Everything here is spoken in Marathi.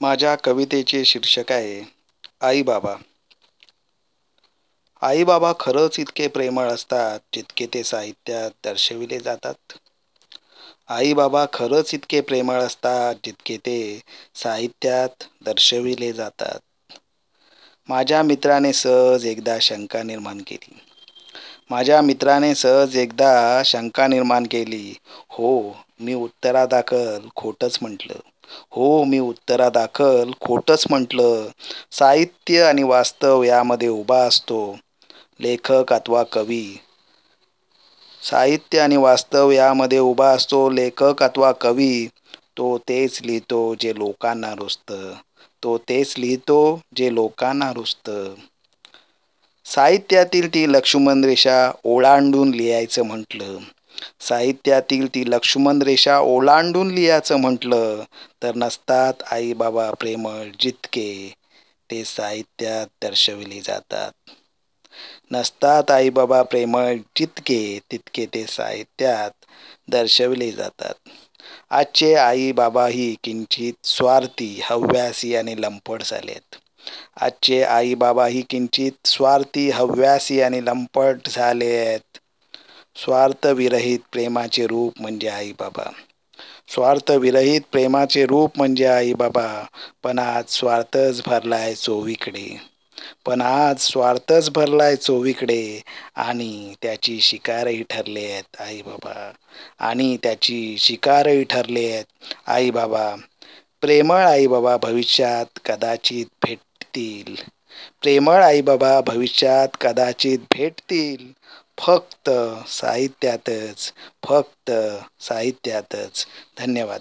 माझ्या कवितेचे शीर्षक आहे आईबाबा आईबाबा खरंच इतके प्रेमळ असतात जितके ते साहित्यात दर्शविले जातात. आईबाबा खरंच इतके प्रेमळ असतात जितके ते साहित्यात दर्शविले जातात. माझ्या मित्राने सहज एकदा शंका निर्माण केली. माझ्या मित्राने सहज एकदा शंका निर्माण केली. हो मी उत्तरादाखल खोटंच म्हटलं. हो मी उत्तरादाखल खोटंच म्हटलं. साहित्य आणि वास्तव यामध्ये उभा असतो. लेखक अथवा कवी. साहित्य आणि वास्तव यामध्ये उभा असतो. लेखक अथवा कवी. तो तेच लिहितो जे लोकांना रुजतं तो तेच लिहितो जे लोकांना रुजतं साहित्यातील ती लक्ष्मण रेषा ओलांडून लिहायचं म्हटलं. साहित्यातील ती लक्ष्मण रेषा ओलांडून लिहायचं म्हटलं तर नसतात आई बाबा प्रेमळ जितके ते साहित्यात दर्शविले जातात. नसतात आई बाबा प्रेमळ जितके तितके ते साहित्यात दर्शविले जातात. आजचे आई बाबाही किंचित स्वार्थी हव्यासी आणि लंपट झालेत. आजचे आई बाबाही किंचित स्वार्थी हव्यासी आणि लंपट झाले आहेत स्वार्थविरहित प्रेमाचे रूप म्हणजे आई बाबा. स्वार्थविरहित प्रेमाचे रूप म्हणजे आई बाबा. पण आज स्वार्थच भरलाय चोवीकडे. पण आज स्वार्थच भरलाय चोवीकडे आणि त्याची शिकारही ठरले आहेत आई बाबा. आणि त्याची शिकारही ठरले आहेत आई बाबा. प्रेमळ आई बाबा भविष्यात कदाचित भेटतील. प्रेमळ आई बाबा भविष्यात कदाचित भेटतील. फक्त साहित्यातच फक्त साहित्यातच. धन्यवाद.